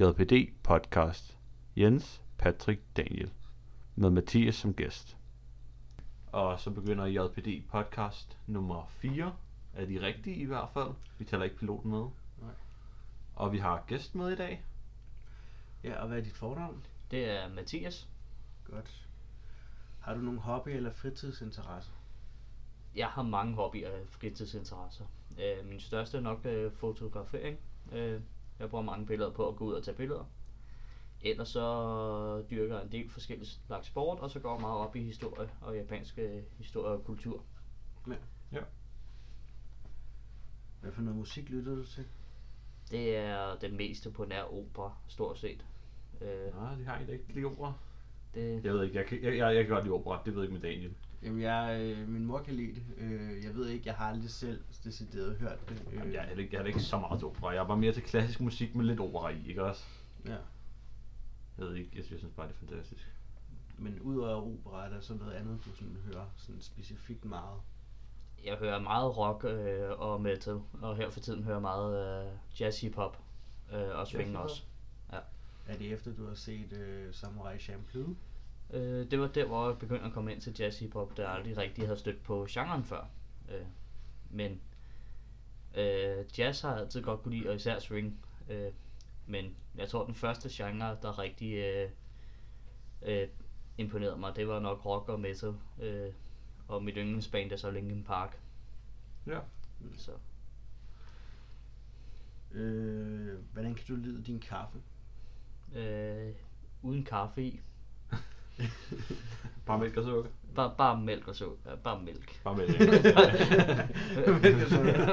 JPD podcast. Jens, Patrick, Daniel. Med Mathias som gæst. Og så begynder JPD podcast nummer 4. Er de rigtige i hvert fald? Vi tæller ikke piloten med. Nej. Og vi har gæst med i dag. Ja, og hvad er dit fornavn? Det er Mathias. Godt. Har du nogle hobby- eller fritidsinteresser? Jeg har mange hobbyer og fritidsinteresser. Øh, min største er nok øh, fotografering. Øh, jeg bruger mange billeder på at gå ud og tage billeder. Ellers så dyrker jeg en del forskellige slags sport, og så går jeg meget op i historie og japansk øh, historie og kultur. Hvad for noget musik lytter du til? Det er det meste på nær opera, stort set. Øh, Nej, de har ikke ikke lide opera. Det, Jeg ved ikke, jeg kan, jeg, jeg, jeg kan godt lide opera. Det ved jeg ikke med Daniel. Jamen, jeg, øh, min mor kan lide det. Øh, jeg ved ikke, jeg har aldrig selv decideret hørt det. Øh, Jamen, jeg, er ikke, jeg er ikke så meget til opera. Jeg er bare mere til klassisk musik med lidt opera i, ikke også? ja. Jeg ved ikke, jeg, jeg synes bare, det er fantastisk. Men udover opera, er der så noget andet, du sådan hører sådan specifikt meget? jeg hører meget rock øh, og metal, og her for tiden hører jeg meget øh, jazz hip-hop øh, og swing Jazz også. Er det efter, du har set øh, Samurai Champloo? Øh, det var der, hvor jeg begyndte at komme ind til jazz hip-hop, der jeg aldrig rigtig havde stødt på genren før. Øh, men øh, jazz har jeg altid godt kunne lide, og især swing. Øh, men jeg tror, den første genre, der rigtig øh, øh, imponerede mig, det var nok rock og metal. Øh, og mit yndlingsband er så Linkin Park. Ja. Så Øh, hvordan kan du lide din kaffe? øh, uden kaffe i. Bare mælk og sukker. Bare, bare mælk og så. Ja, bare mælk. Bare mælk. Mælk og sukker.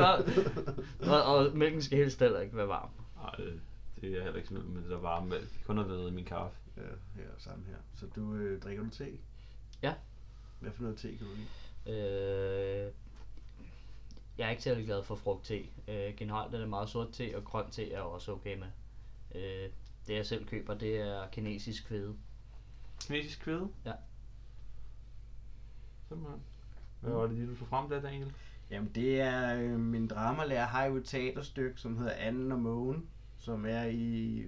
og, og mælken skal helst heller ikke være varm. Nej, det, det er jeg heller ikke sådan med det der varme mælk. Kun at vide i min kaffe. ja, her samme her. Så du øh, drikker du te? Ja. Hvad for noget te kan du lide? Øh, jeg er ikke særlig glad for frugtte. Øh, generelt er det meget sort te, og grøn te er jeg også okay med. Øh, det jeg selv køber, det er kinesisk hvede. Kinesisk kvæde? Ja. Simpelthen. Hvad var det lige, du tog frem der, Daniel? Jamen det er øh, min dramalærer har jo et teaterstykke, som hedder Anden og Mågen, som er i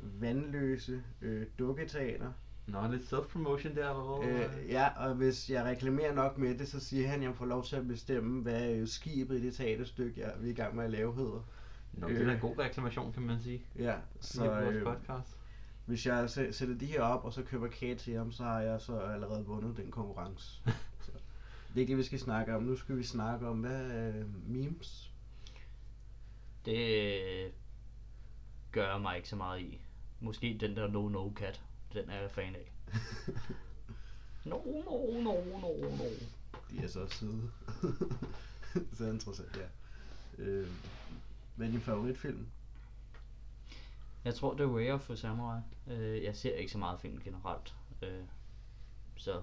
vandløse øh, dukketeater. Nå, lidt self-promotion der, eller hvad? Øh, ja, og hvis jeg reklamerer nok med det, så siger han, at jeg får lov til at bestemme, hvad øh, skibet i det teaterstykke, jeg vi er i gang med at lave hedder. Nå, det er en god reklamation, kan man sige. Ja, Så, så vores øh, podcast. Hvis jeg sæ- sætter de her op, og så køber kage til ham, så har jeg så allerede vundet den konkurrence. så, det er ikke det, vi skal snakke om. Nu skal vi snakke om, hvad er øh, memes? Det øh, gør jeg mig ikke så meget i. Måske den der No No Cat. Den er jeg fan af. No, no, no, no, no. De er så søde. så interessant, ja. Øh, hvad er din favoritfilm? Jeg tror, det er Way of Samurai. Øh, jeg ser ikke så meget film generelt. Øh, så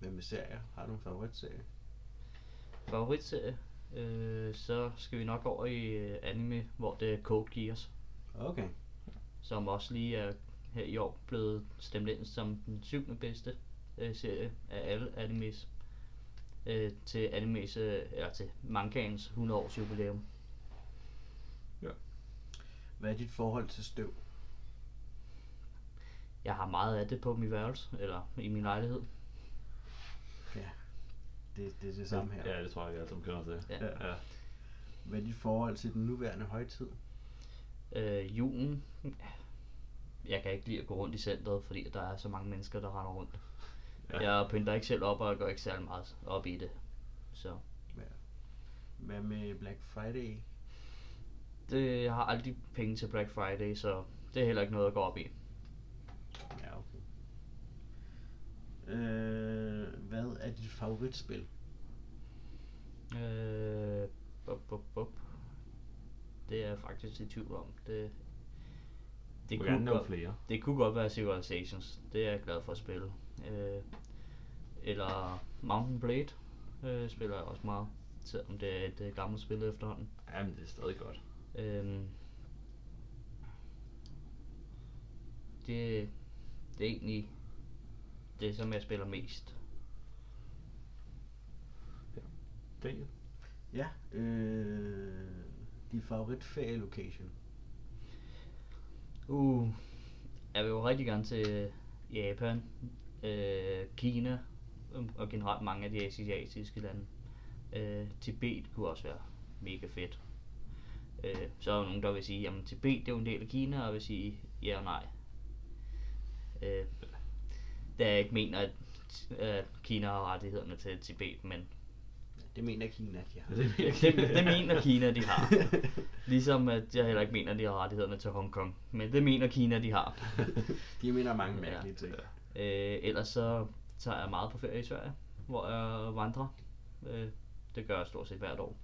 Hvad med serier? Har du en favoritserie? favoritserie, øh, så skal vi nok over i øh, anime, hvor det er Code Geass, Okay. som også lige er her i år blevet stemt ind som den syvende bedste øh, serie af alle animes øh, til animes, øh, eller til mangaens 100 års jubilæum. Hvad er dit forhold til støv? Jeg har meget af det på min værelse, eller i min lejlighed. Det, det er det samme her. Ja, det tror jeg, jeg alle sammen kender til. Ja. Ja. Ja. Hvad er dit forhold til den nuværende højtid? Øh, julen, jeg kan ikke lide at gå rundt i centret, fordi der er så mange mennesker, der render rundt. Ja. Ja. Jeg pynter ikke selv op, og jeg går ikke særlig meget op i det. Så Hvad med Black Friday? Det, jeg har aldrig penge til Black Friday, så det er heller ikke noget, jeg går op i. Ja, okay. Øh, hvad er dit favoritspil? Øh, bup, bup, bup. Det er jeg faktisk i tvivl om. Det, det, kunne godt, flere. det kunne godt være Civilizations. Det er jeg glad for at spille. Øh, eller Mountain Blade øh, spiller jeg også meget. Selvom det er et øh, gammelt spil efterhånden. Jamen, det er stadig godt. Øhm, det, det er egentlig det, som jeg spiller mest. Daniel? Ja, øh, din favorit ferie location? Uh, jeg vil jo rigtig gerne til Japan, øh, Kina øhm, og generelt mange af de asiatiske lande. Øh, Tibet kunne også være mega fedt. Øh, så er der nogen, der vil sige, at Tibet det er jo en del af Kina, og vil sige ja og nej. Øh, da jeg ikke mener, at, at Kina har rettighederne til Tibet, men Det mener Kina, de har. Det er det, det mener Kina, de har. Ligesom at jeg heller ikke mener, at de har rettighederne til Hongkong. Men det mener Kina, de har. De mener mange Ja. mærkelige ting. Øh, ellers så tager jeg meget på ferie i Sverige, hvor jeg vandrer. Øh, det gør jeg stort set hvert år.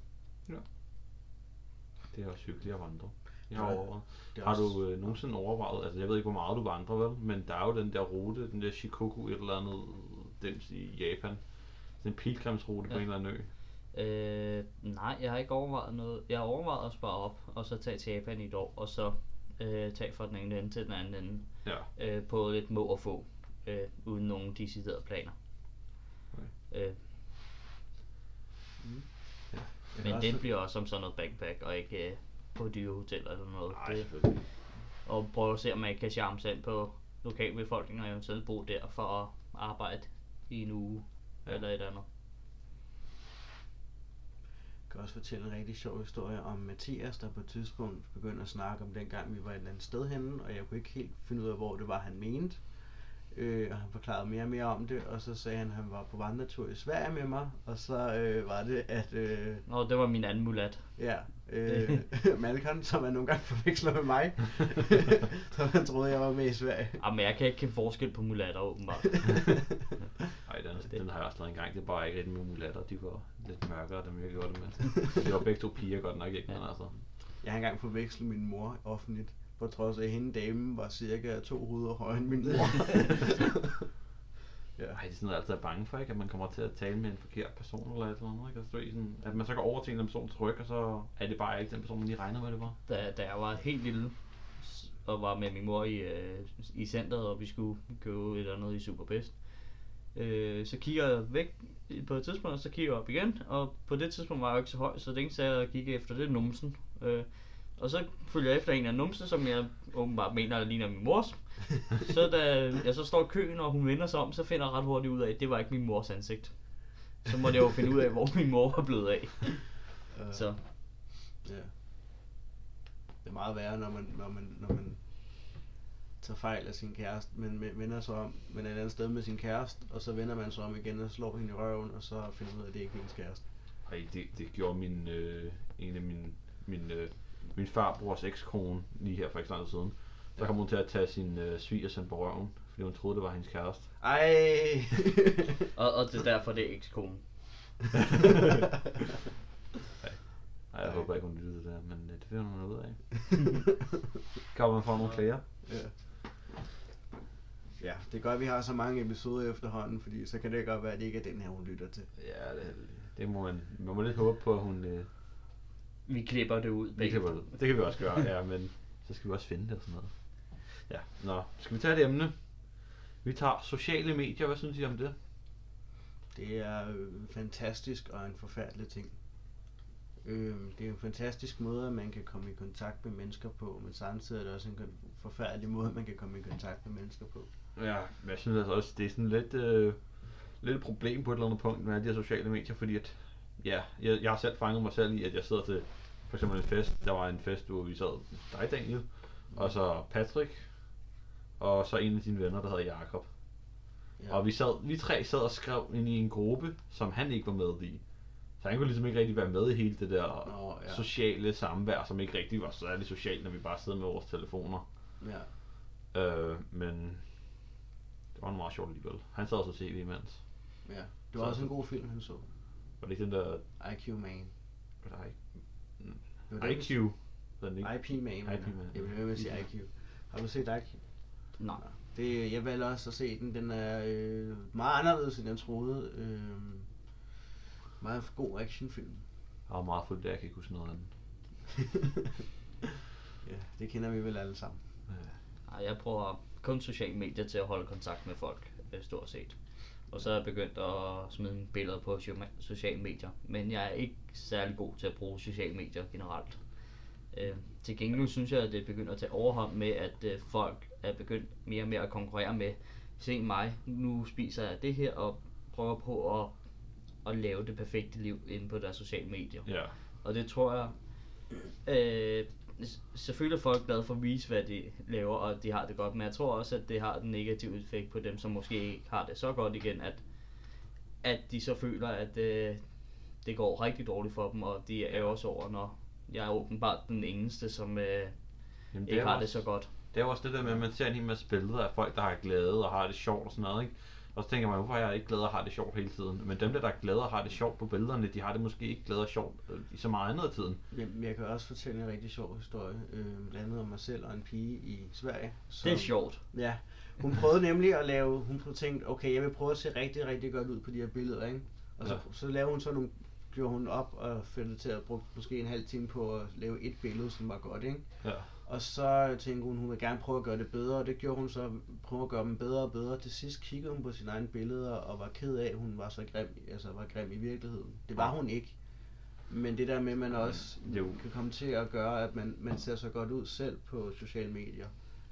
Det er også hyggeligt at vandre. Jeg har Ja, overvejet. Det er Har du øh, nogensinde overvejet, altså jeg ved ikke hvor meget du vandrer vel, men der er jo den der rute, den der Shikoku et eller andet, dims i Japan. Sådan en pilgrimsrute på Ja. en eller anden ø. Øh, nej, jeg har ikke overvejet noget. Jeg har overvejet at spare op, og så tage til Japan i et år, og så øh, tage fra den ene ende til den anden ende. Ja. Øh, på lidt må og få, øh, uden nogen deciderede planer. Øh, Jeg kan men det bliver også som sådan noget backpack, og ikke øh, på dyre hoteller eller noget. Nej, det, og prøve at se, om jeg kan charme sig ind på lokalbefolkningen og eventuelt bo der for at arbejde i en uge ja. eller et andet. Jeg kan også fortælle en rigtig sjov historie om Mathias, der på et tidspunkt begyndte at snakke om dengang vi var et eller andet sted henne, og jeg kunne ikke helt finde ud af, hvor det var, han mente. Øh, og han forklarede mere og mere om det, og så sagde han, at han var på vandretur i Sverige med mig, og så øh, var det, at øh, Nå, det var min anden mulat. ja, øh, Malcolm, som man nogle gange forveksler med mig, så han troede, jeg var med i Sverige. Jamen, jeg kan ikke kende forskel på mulatter, åbenbart. Nej, den, Det- den har jeg også lavet en gang. Det er bare ikke rigtig med mulatter. De var lidt mørkere, dem jeg gjorde det med. De var begge to piger godt nok, ikke? Men Ja. altså, Jeg har engang forvekslet min mor offentligt, på trods af at hende damen var cirka to hoveder højere end min mor. ja. ej, det er sådan, jeg altid er bange for, ikke? At man kommer til at tale med en forkert person eller et eller andet, ikke? Altså, sådan, at man så går over til en eller anden person tryk, og så er det bare ikke den person, man lige regner med, det var. da, da jeg var helt lille og var med min mor i, øh, i centret, og vi skulle købe et eller andet i Superbest. Øh, så kigger jeg væk på et tidspunkt, og så kigger jeg op igen, og på det tidspunkt var jeg jo ikke så høj, så det eneste jeg kiggede efter, det er numsen. Øh, og så følger jeg efter en af numsen, som jeg åbenbart mener, der ligner min mors. Så da jeg så står i køen, og hun vender sig om, så finder jeg ret hurtigt ud af, at det var ikke min mors ansigt. Så måtte jeg jo finde ud af, hvor min mor var blevet af. Øh, Så Ja. Det er meget værre, når man, når man, når man tager fejl af sin kæreste, men vender sig om, men er et andet sted med sin kæreste, og så vender man sig om igen og slår hende i røven, og så finder ud af, at det ikke er ens kæreste. Ej, det, det gjorde min, øh, en af min, min, øh, min farbrors ekskone lige her for ikke så lang tid siden. Så kom hun til at tage sin øh, svigersøn på røven, fordi hun troede, det var hendes kæreste. Ej! Og, og det er derfor, det er ekskonen. Nej, jeg Ej. håber ikke, hun lyttede det der, men øh, det finder hun ud af. Kan man få nogle flere? ja. ja, det er godt, at vi har så mange episoder efterhånden, fordi så kan det godt være, at det ikke er den her, hun lytter til. Ja, det, det må man, man må lidt håbe på, at hun... Øh, Vi klipper det ud. det, begge kan vi, to. det kan vi også gøre, ja, men så skal vi også finde det og sådan noget. Ja, nå, skal vi tage et emne? Vi tager sociale medier, hvad synes I om det? Det er øh, fantastisk og en forfærdelig ting. Øh, det er en fantastisk måde, at man kan komme i kontakt med mennesker på, men samtidig er det også en forfærdelig måde, man kan komme i kontakt med mennesker på. Ja, men jeg synes altså også, det er sådan lidt, øh, lidt et problem på et eller andet punkt med de her sociale medier, fordi at, ja, jeg, jeg har selv fanget mig selv i, at jeg sidder til for eksempel en fest, der var en fest, hvor vi sad, dig Daniel, og så Patrick, og så en af dine venner, der hedder Jakob. Ja. Og vi, sad, vi tre sad og skrev ind i en gruppe, som han ikke var med i. Så han kunne ligesom ikke rigtig være med i hele det der Nå, ja. sociale samvær, som ikke rigtig var særlig socialt, når vi bare sidder med vores telefoner. Ja, Øh, men det var en meget sjovt alligevel. Han sad også og tv imens. ja. Det var Så- også en god film, han så. Var det ikke den der... IQ Man. Var det I- IQ? Hed den ikke? IP Man. IP. Man. Jeg vil høre sige IQ. Har du set IQ? Nej. Det, jeg valgte også at se den. Den er øh, meget anderledes, end jeg troede. Øh, meget god actionfilm. Jeg var meget fuld, der jeg kan ikke huske noget af den. ja, det kender vi vel alle sammen. Nej, jeg bruger kun sociale medier til at holde kontakt med folk, øh, stort set. Og så er jeg begyndt at smide billeder på sociale medier. Men jeg er ikke særlig god til at bruge sociale medier generelt. Øh, til gengæld synes jeg, at det begynder at tage overhånd med, at øh, folk er begyndt mere og mere at konkurrere med, se mig, nu spiser jeg det her, og prøver på at, at lave det perfekte liv inde på deres sociale medier. Ja. Og det tror jeg, øh, selvfølgelig er folk glade for at vise, hvad de laver, og de har det godt, men jeg tror også, at det har den negative effekt på dem, som måske ikke har det så godt igen, at, at de så føler, at øh, det går rigtig dårligt for dem, og de er også over, når jeg er åbenbart den eneste, som øh, Jamen, ikke er har også, det så godt. Det er også det der med, at man ser en hel masse billeder af folk, der har glæde og har det sjovt og sådan noget, ikke? Og så tænker man, hvorfor er jeg ikke glad og har det sjovt hele tiden? Men dem der, der er glade og har det sjovt på billederne, de har det måske ikke glad og sjovt øh, i så meget andet af tiden. Jamen, jeg kan også fortælle en rigtig sjov historie, øh, blandt andet om mig selv og en pige i Sverige. Som, Det er sjovt. Ja, hun prøvede nemlig at lave, hun prøvede tænkt, okay, jeg vil prøve at se rigtig, rigtig godt ud på de her billeder, ikke? Og så, Ja. så lavede hun så nogle, gjorde hun op og det til at bruge måske en halv time på at lave et billede, som var godt, ikke? Ja. Og så tænkte hun, hun vil gerne prøve at gøre det bedre, og det gjorde hun så, prøve at gøre dem bedre og bedre. Til sidst kiggede hun på sine egne billeder og var ked af, at hun var så grim, altså var grim i virkeligheden. Det var hun ikke. Men det der med, at man også Jo. kan komme til at gøre, at man, man ser så godt ud selv på sociale medier,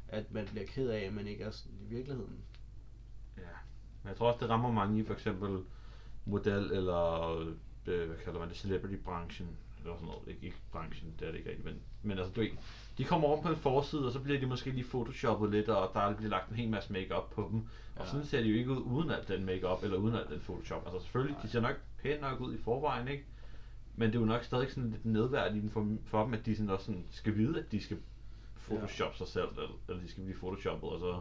at man bliver ked af, at man ikke er sådan i virkeligheden. Ja. Men jeg tror også, det rammer mange i for eksempel model eller, øh, hvad kalder man det, celebrity-branchen. Eller sådan noget. Ikke, ikke branchen, det er det ikke rigtigt, men, men altså, du ved, de kommer rundt på en forside, og så bliver de måske lige photoshoppet lidt, og der bliver lagt en hel masse makeup på dem. Og Ja. sådan ser de jo ikke ud uden alt den makeup eller uden alt den photoshop. Altså selvfølgelig, de ser nok pænt nok ud i forvejen, ikke? Men det er jo nok stadig sådan lidt nedværdigende for, for dem, at de sådan også sådan skal vide, at de skal photoshoppe sig selv, eller, eller de skal blive photoshoppet, og så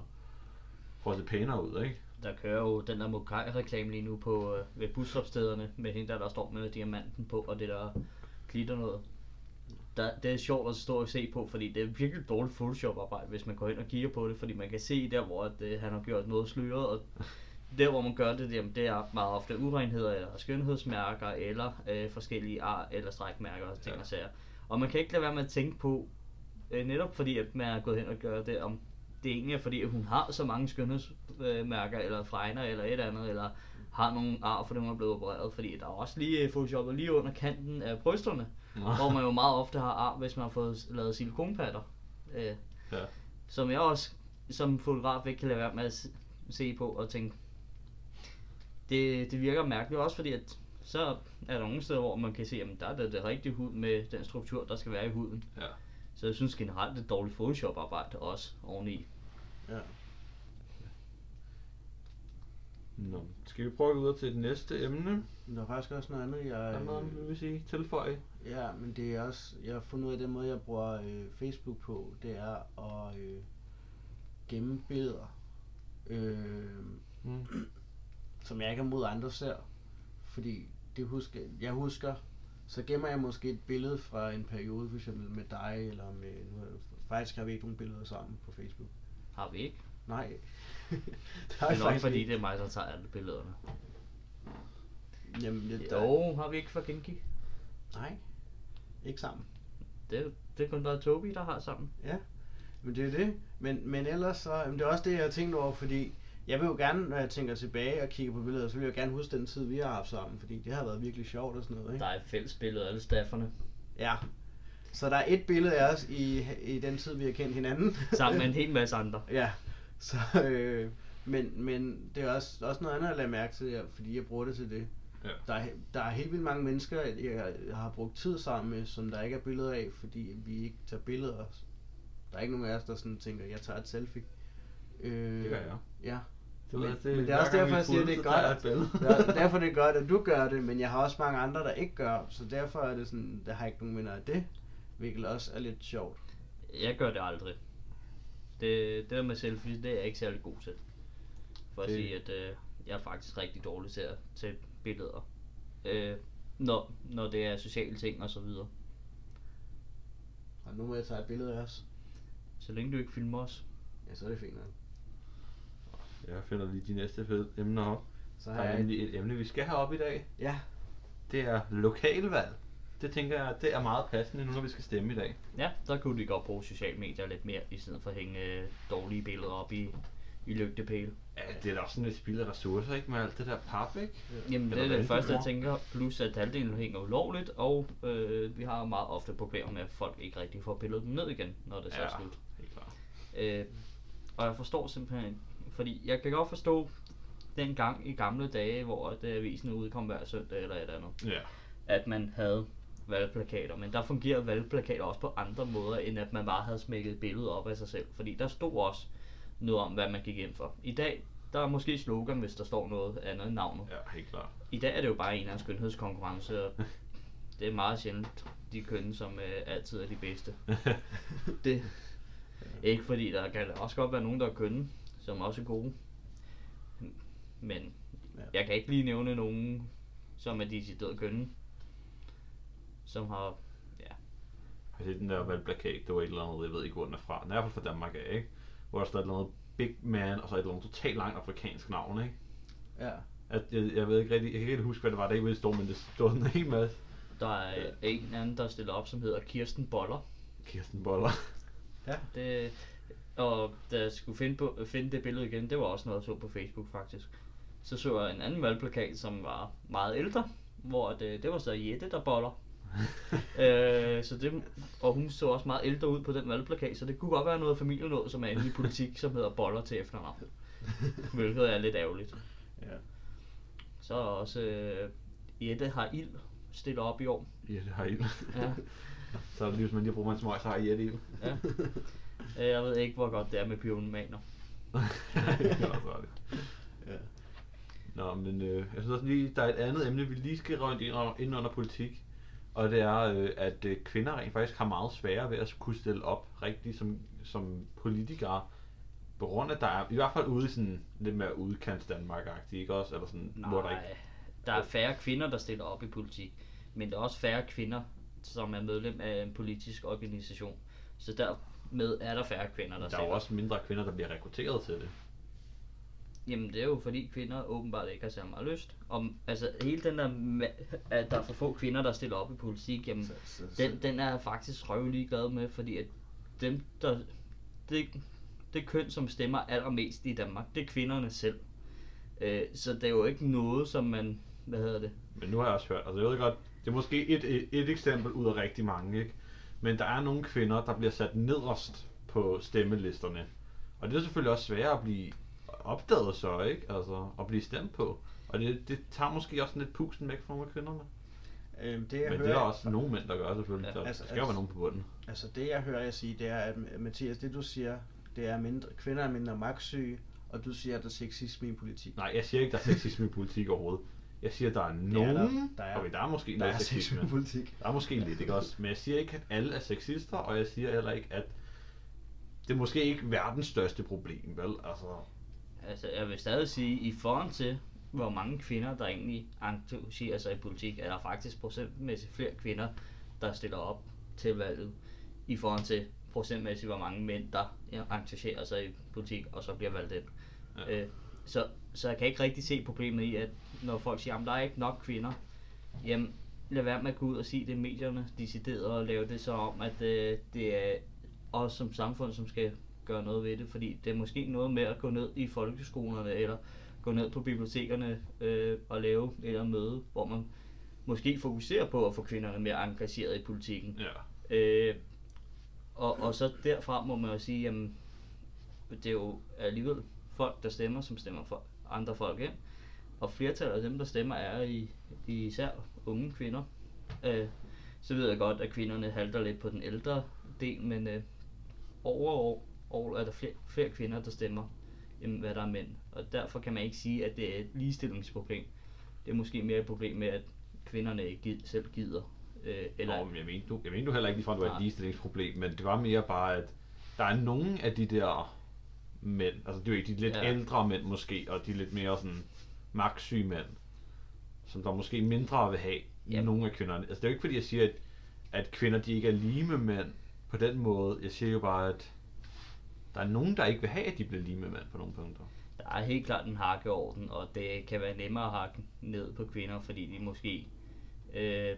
at se pænere ud, ikke? Der kører jo den der Mokai-reklame lige nu på øh, ved busstopstederne med hende der, der står med diamanten på og det der glitter noget. Der, det er sjovt at stå og se på, fordi det er virkelig dårligt Photoshop-arbejde, hvis man går ind og kigger på det, fordi man kan se der, hvor at, øh, han har gjort noget sløret, og der, hvor man gør det, jamen, det er meget ofte urenheder eller skønhedsmærker, eller øh, forskellige ar- eller strækmærker og ting Ja. og sager. Og man kan ikke lade være med at tænke på, øh, netop fordi at man er gået hen og gør det, om det egentlig er fordi, at hun har så mange skønhedsmærker, eller fregner, eller et andet, eller har nogle ar, fordi hun er blevet opereret, fordi der er også lige øh, photoshoppet lige under kanten af brysterne, hvor man jo meget ofte har ar, hvis man har fået lavet silikonpatter. Øh, Ja. som jeg også som fotograf ikke kan lade være med at se- se på og tænke, det, det virker mærkeligt også fordi, at så er der nogle steder, hvor man kan se, at der er det, det rigtige hud med den struktur, der skal være i huden. Ja. Så jeg synes generelt, det er dårligt Photoshop-arbejde også oveni. Ja. Nå, skal vi prøve at gå videre til det næste emne? Der er faktisk også noget andet, jeg... Er der noget, vil vi sige, tilføje? Ja, men det er også, jeg har fundet ud af den måde, jeg bruger øh, Facebook på, det er at øh, gemme billeder, øh, Mm. som jeg ikke er mod andre ser. Fordi det husker, jeg husker, så gemmer jeg måske et billede fra en periode, for eksempel med dig, eller med, nu, faktisk har vi ikke nogen billeder sammen på Facebook. Har vi ikke? Nej. det er nok fordi, det er mig, der tager alle billederne. Jamen, det, Jo, har vi ikke for Genki? Nej, ikke sammen. Det, det er kun der Tobi, der har sammen. Ja, men det er det. Men, men ellers så, jamen det er også det, jeg har tænkt over, fordi jeg vil jo gerne, når jeg tænker tilbage og kigger på billeder, så vil jeg gerne huske den tid, vi har haft sammen, fordi det har været virkelig sjovt og sådan noget, ikke? Der er et fælles billede af alle stafferne. Ja. Så der er et billede af os i, i den tid, vi har kendt hinanden. Sammen med en hel masse andre. ja. Så, øh, men, men det er også, også noget andet at lade mærke til, fordi jeg bruger det til det. Ja. Der er, der er helt vildt mange mennesker, jeg har brugt tid sammen med, som der ikke er billeder af, fordi vi ikke tager billeder. Der er ikke nogen af os, der sådan tænker, jeg tager et selfie. Øh, Det gør jeg. Ja. Det, Men- jeg, men det er også derfor, jeg siger, det er godt, tager jeg at- et billede. Der, derfor er det godt, at du gør det, men jeg har også mange andre, der ikke gør, så derfor er det sådan, der har ikke nogen minder af det, hvilket også er lidt sjovt. Jeg gør det aldrig. Det, det der med selfies, det er jeg ikke særlig god til. For at Det- sige, at øh, jeg er faktisk rigtig dårlig til at tage billeder. Øh, når, når det er sociale ting og så videre. Og nu må jeg tage et billede af os. Så længe du ikke filmer os. Ja, så er det fint nok. Jeg finder lige de næste fede emner op. Så Der har er jeg nemlig et emne, vi skal have op i dag. Ja, Det er lokalvalg. Det tænker jeg, det er meget passende nu, når vi skal stemme i dag. Ja, der kunne de godt bruge sociale medier lidt mere, i stedet for at hænge øh, dårlige billeder op i i lygtepæle. Ja, det er da også sådan et spild af ressourcer, ikke? Med alt det der pap, ikke? Jamen det Eller er det første, jeg tænker, plus at halvdelen hænger ulovligt, og øh, vi har meget ofte problemer med, at folk ikke rigtig får pillet dem ned igen, når det så er Ja. slut. Helt klart. Øh, og jeg forstår simpelthen fordi jeg kan godt forstå den gang i gamle dage, hvor at, øh, avisen udkom hver søndag eller et andet, Ja. at man havde valgplakater, men der fungerer valgplakater også på andre måder, end at man bare havde smækket et billede op af sig selv, fordi der stod også noget om, hvad man gik ind for. I dag, der er måske slogan, hvis der står noget andet end navnet. Ja, helt klart. I dag er det jo bare en eller anden skønhedskonkurrence, og det er meget sjældent de kønne, som øh, altid er de bedste. Det ikke fordi der kan også godt være nogen, der er kønne, som også er gode. Men Ja. jeg kan ikke lige nævne nogen, som er decideret kønne. Som har, ja, Har I set den der valgplakat, det var et eller andet, jeg ved ikke, hvor den er fra. Den er i hvert fald fra Danmark af, ikke? Hvor der står et eller andet Big Man, og så et eller andet totalt langt afrikansk navn, ikke? Ja. At, jeg, jeg ved ikke rigtig, jeg kan ikke rigtig huske, hvad det var, der ikke ville stå, men det stod en hel masse. der er en anden, der stiller op, som hedder Kirsten Boller. Kirsten Boller. Det, og da jeg skulle finde, på, finde det billede igen, det var også noget, jeg så på Facebook faktisk. Så så jeg en anden valgplakat, som var meget ældre, hvor det, det var så Jette, der boller. øh, så det, og hun så også meget ældre ud på den valgplakat, så det kunne godt være noget familienået, som er inde i politik, som hedder boller til efternavn. Hvilket er lidt ærgerligt. Ja. Så er også øh, Jette har ild stillet op i år. Det har ild. Ja. så er det lige, hvis man lige bruger en smøg, så har I et ild. Ja. Øh, Jeg ved ikke, hvor godt det er med pyromaner. det er også ret. ja. Nå, men øh, jeg synes også lige, der er et andet emne, vi lige skal under, ind under politik. Og det er, øh, at øh, kvinder rent faktisk har meget sværere ved at kunne stille op rigtigt som, som politikere. På grund af, der er, i hvert fald ude i sådan lidt mere udkants danmark ikke også? Eller sådan, hvor der ikke... Nej, der er færre kvinder, der stiller op i politik. Men der er også færre kvinder, som er medlem af en politisk organisation. Så dermed er der færre kvinder, der, Der er stiller jo også mindre kvinder, der bliver rekrutteret til det. Jamen det er jo fordi kvinder åbenbart ikke har så meget lyst. Om, altså hele den der, ma- at der er for få kvinder, der stiller op i politik, jamen Så, så, så, den, den er jeg faktisk røvelig glad med, fordi at dem, der, det, det køn, som stemmer allermest i Danmark, det er kvinderne selv. Øh, så det er jo ikke noget, som man, hvad hedder det, Men nu har jeg også hørt, altså jeg ved godt, det er måske et, et, et eksempel ud af rigtig mange, ikke? Men der er nogle kvinder, der bliver sat nederst på stemmelisterne. Og det er selvfølgelig også sværere at blive opdaget så, ikke? Altså, at blive stemt på. Og det, det tager måske også lidt pusten væk fra nogle af kvinderne. øhm, det jeg Men hører, det er der også nogle mænd, der gør selvfølgelig. Ja, Ja, der, altså- der skal jo være nogen på bunden. Altså det jeg hører jeg sige, det er, at Mathias, det du siger, det er mindre, kvinder er mindre magtsyge, og du siger, at der er sexisme i politik. Nej, jeg siger ikke, der er sexisme i politik overhovedet. Jeg siger, der er nogen, der. Der er- okay, der er måske Der er sexisme. politik. Der er måske lidt, ikke også? Men jeg siger ikke, at alle er sexister, og jeg siger heller ikke, at det er måske ikke verdens største problem, vel? Altså, Altså, jeg vil stadig sige, i forhold til, hvor mange kvinder, der egentlig engagerer sig i politik, er der faktisk procentmæssigt flere kvinder, der stiller op til valget, i forhold til procentmæssigt, hvor mange mænd, der engagerer sig i politik, og så bliver valgt ind. Ja. Øh, så, så jeg kan ikke rigtig se problemet i, at når folk siger, at der er ikke nok kvinder, jamen lad være med at gå ud og sige det medierne, decideret og lave det så om, at øh, det er os som samfund, som skal gøre noget ved det, fordi det er måske noget med at gå ned i folkeskolerne, eller gå ned på bibliotekerne øh, og lave et eller andet møde, hvor man måske fokuserer på at få kvinderne mere engageret i politikken. ja. Øh, og, og så derfra må man jo sige, jamen, det er jo alligevel folk, der stemmer, som stemmer for andre folk ind. Og flertallet af dem, der stemmer, er i, i især unge kvinder. Øh, så ved jeg godt, at kvinderne halter lidt på den ældre del, men øh, overall all er der flere, flere kvinder, der stemmer, end hvad der er mænd. Og derfor kan man ikke sige, at det er et ligestillingsproblem. Det er måske mere et problem med, at kvinderne ikke gid, selv gider. Øh, Eller... Nå, men jeg mener, du, jeg mener du heller ikke ligefrem, det var et ligestillingsproblem, men det var mere bare, at der er nogle af de der mænd, altså det er jo ikke de lidt Ja. ældre mænd måske, og de lidt mere sådan magtsyge mænd, som der måske mindre vil have ja. nogle af kvinderne. Altså det er jo ikke fordi, jeg siger, at, at kvinder de ikke er lige med mænd på den måde. Jeg siger jo bare, at der er nogen, der ikke vil have, at de bliver lige med mænd på nogle punkter. Der er helt klart en hakkeorden, og det kan være nemmere at hakke ned på kvinder, fordi de måske øh,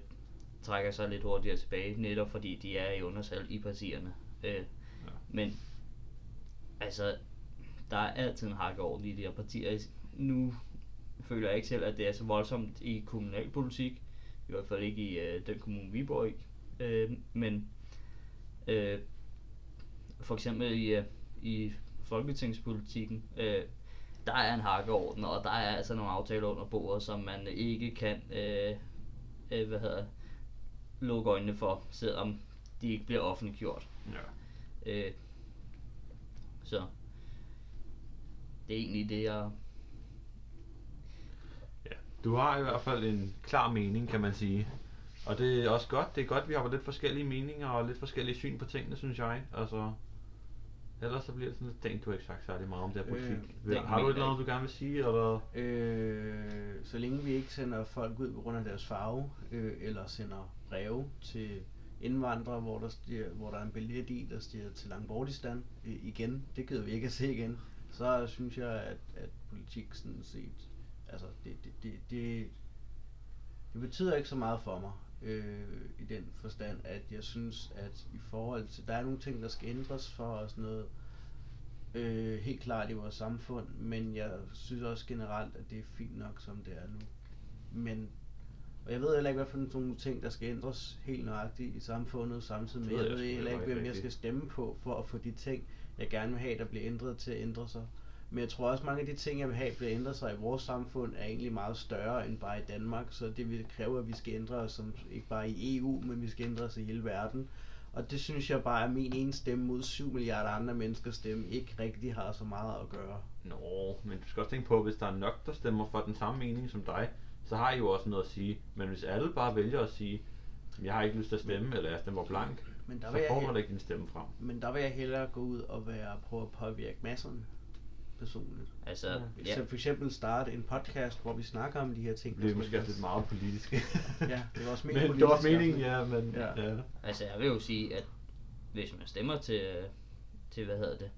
trækker sig lidt hurtigere tilbage, netop fordi de er i undersalg i partierne. Øh, ja. Men altså, der er altid en hakkeorden i de her partier. Nu føler jeg ikke selv, at det er så voldsomt i kommunalpolitik. I hvert fald ikke i øh, den kommune, vi bor i. Øh, men øh, for eksempel i, øh, i folketingspolitikken, øh, der er en hakkeorden, og der er altså nogle aftaler under bordet, som man ikke kan øh, øh, hvad hedder, lukke øjnene for, selvom de ikke bliver offentliggjort. Ja. Øh, så det er egentlig det, jeg... ja. Du har i hvert fald en klar mening, kan man sige. Og det er også godt. Det er godt, vi har lidt forskellige meninger og lidt forskellige syn på tingene, synes jeg. Altså, ellers så bliver det sådan lidt, tænkt, du har ikke sagt særlig meget om det her politik. det har du et eller andet, du gerne vil sige, eller? Øh, så længe vi ikke sender folk ud på grund af deres farve, øh, eller sender breve til indvandrere, hvor der, stiger, hvor der er en billet i, der stiger til Langbordistan øh, igen, det gider vi ikke at se igen, så synes jeg, at, at politik sådan set, altså det, det, det, det, det betyder ikke så meget for mig, øh, i den forstand, at jeg synes, at i forhold til, der er nogle ting, der skal ændres for os sådan noget, øh, helt klart i vores samfund, men jeg synes også generelt, at det er fint nok, som det er nu. Men, og jeg ved heller ikke, hvad for nogle ting, der skal ændres helt nøjagtigt i samfundet, samtidig med, jeg ved heller ikke, hvem jeg skal stemme på, for at få de ting, jeg gerne vil have, der bliver ændret til at ændre sig. Men jeg tror også, mange af de ting, jeg vil have, bliver ændret sig i vores samfund, er egentlig meget større end bare i Danmark. Så det vil kræve, at vi skal ændre os, som, ikke bare i EU, men vi skal ændre os i hele verden. Og det synes jeg bare, at min ene stemme mod 7 milliarder andre menneskers stemme ikke rigtig har så meget at gøre. Nå, men du skal også tænke på, hvis der er nok, der stemmer for den samme mening som dig, så har I jo også noget at sige. Men hvis alle bare vælger at sige, jeg har ikke lyst til at stemme, eller jeg stemmer blank, Men der så får man ikke din stemme frem. Men der vil jeg hellere gå ud og være, prøve at påvirke masserne personligt. Altså, Ja. ja, Så for eksempel starte en podcast, hvor vi snakker om de her ting. Det er måske også lidt meget politiske. Ja, det var også men mest det var også politisk, meningen, ja, men Ja. ja. altså jeg vil jo sige, at hvis man stemmer til, til hvad hedder det,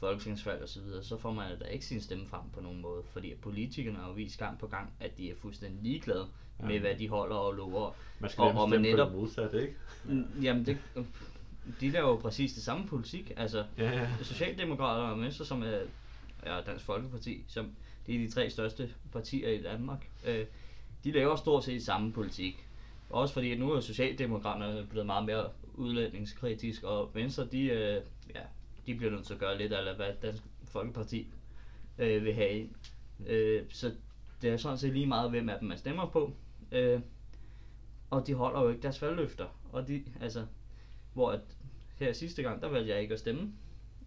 folketingsvalg og så videre, så får man da ikke sin stemme frem på nogen måde, fordi at politikerne har jo vist gang på gang, at de er fuldstændig ligeglade Ja. med, hvad de holder og lover. Man skal Og- og, man netop... på det modsatte, ikke? Mm, Jamen, det, de laver jo præcis det samme politik. Altså, Ja, ja. Socialdemokrater og Venstre, som er ja, Dansk Folkeparti, som det er de tre største partier i Danmark, øh, de laver stort set samme politik. Også fordi at nu er Socialdemokraterne blevet meget mere udlændingskritisk, og Venstre, de, øh, ja, de bliver nødt til at gøre lidt af, hvad Dansk Folkeparti øh, vil have ind. Øh, så det er sådan set lige meget, hvem af dem man stemmer på. Øh, og de holder jo ikke deres valgløfter. Og de, altså, hvor at her sidste gang, der valgte jeg ikke at stemme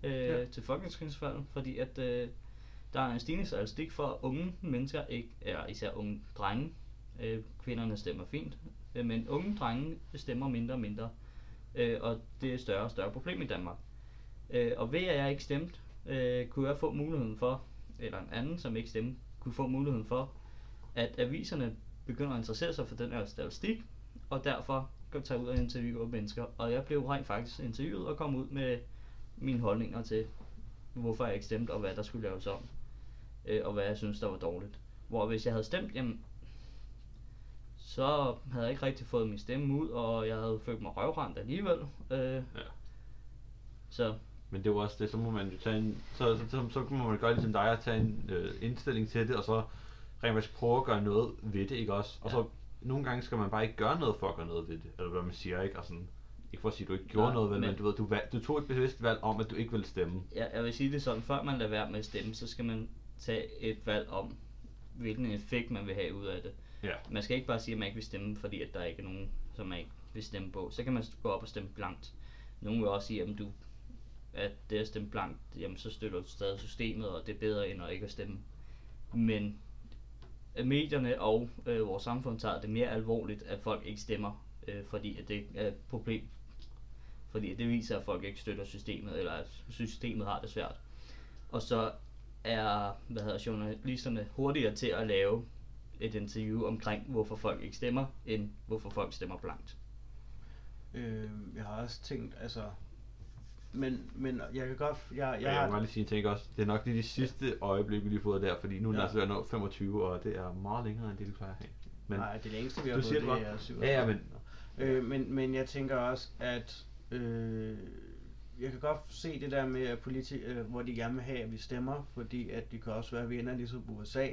øh, Ja. til folketingsvalget, fordi at øh, der er en statistik for, unge mennesker ikke, eller især unge drenge, øh, kvinderne stemmer fint, øh, men unge drenge stemmer mindre og mindre, øh, og det er et større og større problem i Danmark. Øh, og ved at jeg ikke stemte, øh, kunne jeg få muligheden for, eller en anden, som ikke stemte, kunne få muligheden for, at aviserne begynder at interessere sig for den her statistik, og derfor kan tage ud og interviewe mennesker. Og jeg blev rent faktisk interviewet og kom ud med mine holdninger til, hvorfor jeg ikke stemte, og hvad der skulle laves om, øh, og hvad jeg synes, der var dårligt. Hvor hvis jeg havde stemt, jamen, så havde jeg ikke rigtig fået min stemme ud, og jeg havde følt mig røvrendt alligevel. Øh, Ja. Så Men det jo også det, så må man jo tage en, så, så, så, så må man gøre ligesom dig og tage en øh, indstilling til det, og så rent faktisk prøve at gøre noget ved det, ikke også? Og Ja. så nogle gange skal man bare ikke gøre noget for at gøre noget ved det, eller hvad man siger, ikke? Og sådan, ikke for at sige, at du ikke gjorde Nej, noget, vel, men, men- du, ved, du, valg, du tog et bevidst valg om, at du ikke ville stemme. jeg, jeg vil sige det sådan, før man lader være med at stemme, så skal man tage et valg om, hvilken effekt man vil have ud af det. Ja. Man skal ikke bare sige, at man ikke vil stemme, fordi at der ikke er nogen, som man ikke vil stemme på. Så kan man gå op og stemme blankt. Nogle vil også sige, at du at det at stemme blankt, jamen så støtter du stadig systemet, og det er bedre end at ikke at stemme. Men øh, medierne og øh, vores samfund tager det mere alvorligt, at folk ikke stemmer, øh, fordi at det er et problem. Fordi at det viser, at folk ikke støtter systemet, eller at systemet har det svært. Og så er hvad hedder, journalisterne hurtigere til at lave et interview omkring, hvorfor folk ikke stemmer, end hvorfor folk stemmer blankt. Øh, jeg har også tænkt, altså... Men, men jeg kan godt... Jeg, jeg, Jeg, jeg har, vil bare lige sige en ting også. Det er nok lige de sidste øjeblik, vi lige har fået der, fordi nu er Ja. altså ved at nå 25, og det er meget længere, end det, vi plejer at have. Men nej, det længste, vi har siger det er bare. 7 Ja, ja, men Øh, men, men jeg tænker også, at øh, jeg kan godt se det der med, at politi- øh, hvor de gerne vil have, at vi stemmer, fordi at de kan også være venner ligesom USA,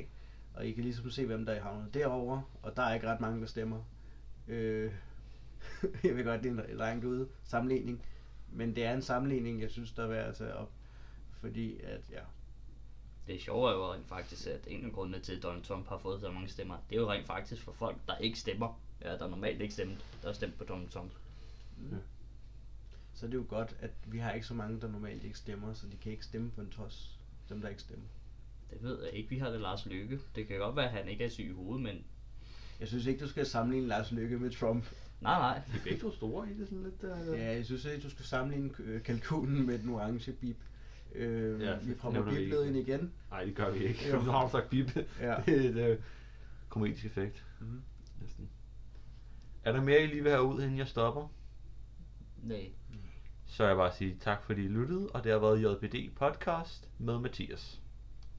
og I kan ligesom se, hvem der er havnet derovre, og der er ikke ret mange, der stemmer. Øh, jeg ved godt, det er en langt ude sammenligning, men det er en sammenligning, jeg synes, der er værd at tage op, fordi at, ja, Det sjove er jo rent faktisk, at en af grundene til, at Donald Trump har fået så mange stemmer, det er jo rent faktisk for folk, der ikke stemmer. Ja, der normalt ikke stemt, der har stemt på Donald Trump. så det er jo godt, at vi har ikke så mange, der normalt ikke stemmer, så de kan ikke stemme på en trods, dem der ikke stemmer. Det ved jeg ikke. Vi har det Lars Lykke. Det kan godt være, at han ikke er syg i hovedet, men Jeg synes ikke, du skal sammenligne Lars Lykke med Trump. nej, nej. De er begge to store, ikke? Sådan lidt, uh... Ja, jeg synes ikke, du skal sammenligne øh, kalkunen med den orange bib. Øh, Ja, ja, vi det prøver ind igen. Nej, det gør vi ikke. Jo. Nu har du sagt bip. Ja. Det er et uh, komedisk effekt. Mhm. Næsten. Er der mere, I lige vil have ud, inden jeg stopper? Nej. Så vil jeg bare sige tak, fordi I lyttede, og det har været JBD Podcast med Mathias.